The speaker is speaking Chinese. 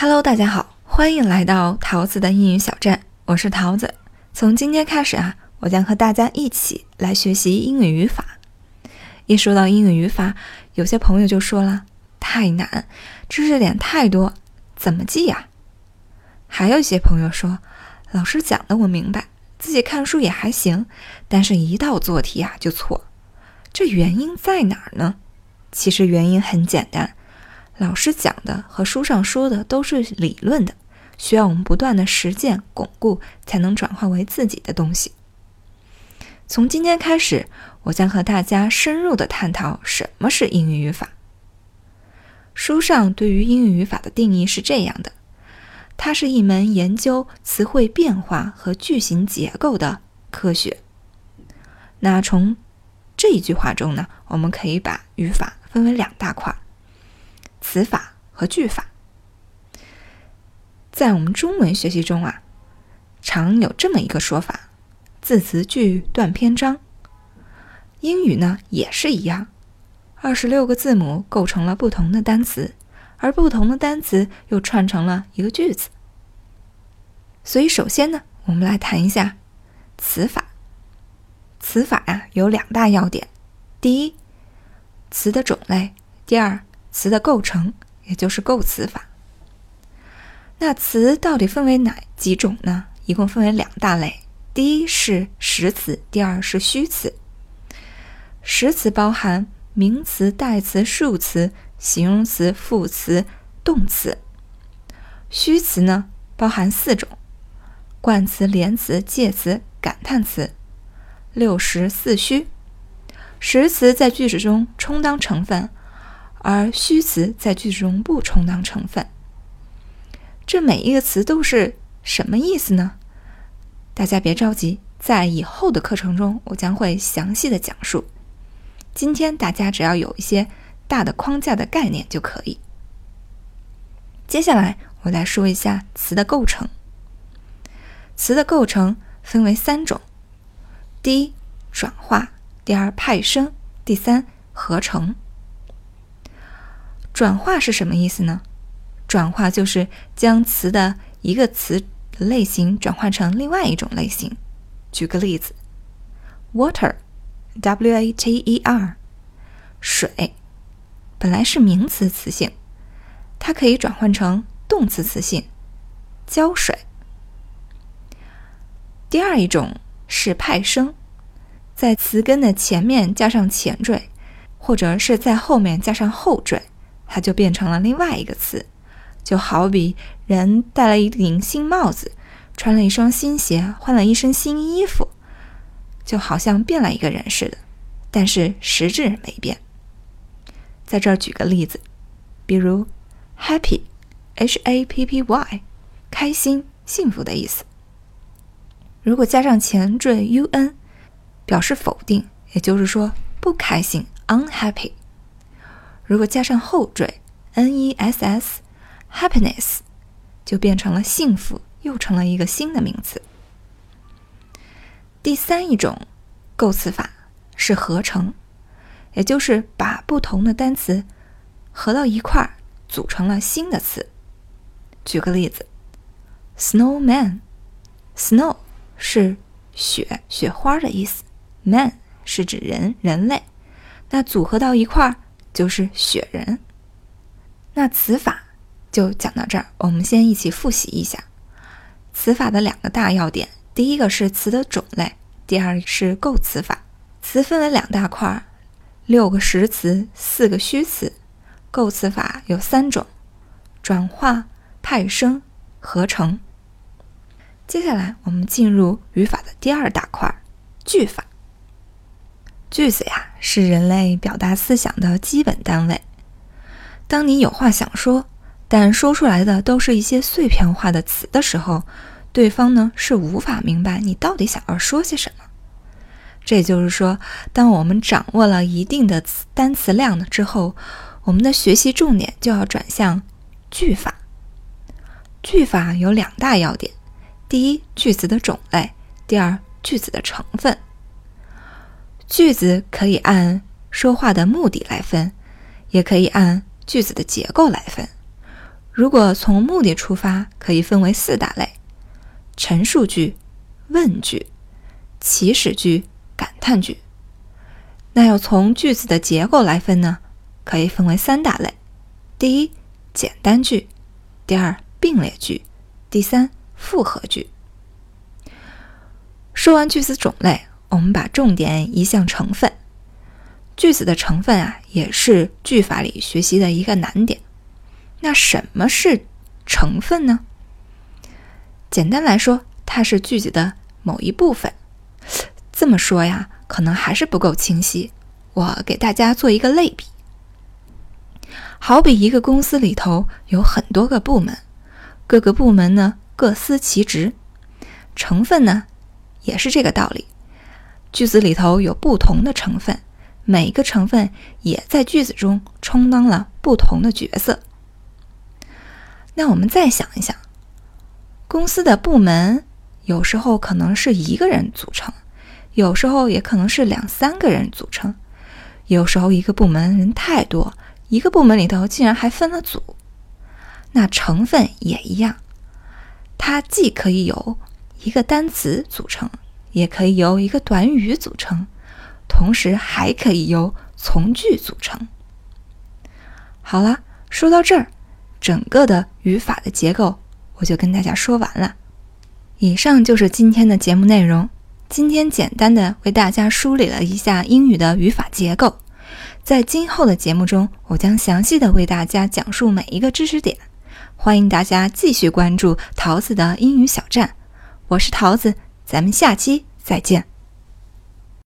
Hello，大家好，欢迎来到桃子的英语小站，我是桃子。从今天开始啊，我将和大家一起来学习英语语法。一说到英语语法，有些朋友就说了太难，知识点太多，怎么记呀？还有一些朋友说，老师讲的我明白，自己看书也还行，但是一到做题啊就错，这原因在哪儿呢？其实原因很简单。老师讲的和书上说的都是理论的，需要我们不断的实践巩固，才能转化为自己的东西。从今天开始，我将和大家深入的探讨什么是英语语法。书上对于英语语法的定义是这样的：它是一门研究词汇变化和句型结构的科学。那从这一句话中呢，我们可以把语法分为两大块。词法和句法，在我们中文学习中啊，常有这么一个说法：字词句断篇章。英语呢也是一样，二十六个字母构成了不同的单词，而不同的单词又串成了一个句子。所以，首先呢，我们来谈一下词法。词法呀有两大要点：第一，词的种类；第二。词的构成，也就是构词法。那词到底分为哪几种呢？一共分为两大类，第一是实词，第二是虚词。实词包含名词、代词、数词、形容词、副词、动词。虚词呢，包含四种：冠词、连词、介词、感叹词。六实四虚。实词在句子中充当成分。而虚词在句子中不充当成分，这每一个词都是什么意思呢？大家别着急，在以后的课程中我将会详细的讲述。今天大家只要有一些大的框架的概念就可以。接下来我来说一下词的构成。词的构成分为三种：第一，转化；第二，派生；第三，合成。转化是什么意思呢？转化就是将词的一个词类型转换成另外一种类型。举个例子，water，W-A-T-E-R，水，本来是名词词性，它可以转换成动词词性，浇水。第二一种是派生，在词根的前面加上前缀，或者是在后面加上后缀。它就变成了另外一个词，就好比人戴了一顶新帽子，穿了一双新鞋，换了一身新衣服，就好像变了一个人似的，但是实质没变。在这儿举个例子，比如 happy，H-A-P-P-Y，开心、幸福的意思。如果加上前缀 un，表示否定，也就是说不开心，unhappy。如果加上后缀 ness，happiness，就变成了幸福，又成了一个新的名词。第三一种构词法是合成，也就是把不同的单词合到一块儿，组成了新的词。举个例子，snowman，snow 是雪、雪花的意思，man 是指人、人类，那组合到一块儿。就是雪人。那词法就讲到这儿，我们先一起复习一下词法的两个大要点：第一个是词的种类，第二是构词法。词分为两大块儿，六个实词，四个虚词。构词法有三种：转化、派生、合成。接下来我们进入语法的第二大块儿——句法。句子呀，是人类表达思想的基本单位。当你有话想说，但说出来的都是一些碎片化的词的时候，对方呢是无法明白你到底想要说些什么。这也就是说，当我们掌握了一定的词单词量了之后，我们的学习重点就要转向句法。句法有两大要点：第一，句子的种类；第二，句子的成分。句子可以按说话的目的来分，也可以按句子的结构来分。如果从目的出发，可以分为四大类：陈述句、问句、祈使句、感叹句。那要从句子的结构来分呢，可以分为三大类：第一，简单句；第二，并列句；第三，复合句。说完句子种类，我们把重点移向成分。句子的成分啊，也是句法里学习的一个难点。那什么是成分呢？简单来说，它是句子的某一部分。这么说呀，可能还是不够清晰。我给大家做一个类比，好比一个公司里头有很多个部门，各个部门呢各司其职，成分呢也是这个道理。句子里头有不同的成分。每个成分也在句子中充当了不同的角色。那我们再想一想，公司的部门有时候可能是一个人组成，有时候也可能是两三个人组成，有时候一个部门人太多，一个部门里头竟然还分了组。那成分也一样，它既可以由一个单词组成，也可以由一个短语组成。同时还可以由从句组成。好了，说到这儿，整个的语法的结构我就跟大家说完了。以上就是今天的节目内容。今天简单的为大家梳理了一下英语的语法结构，在今后的节目中，我将详细的为大家讲述每一个知识点。欢迎大家继续关注桃子的英语小站，我是桃子，咱们下期再见。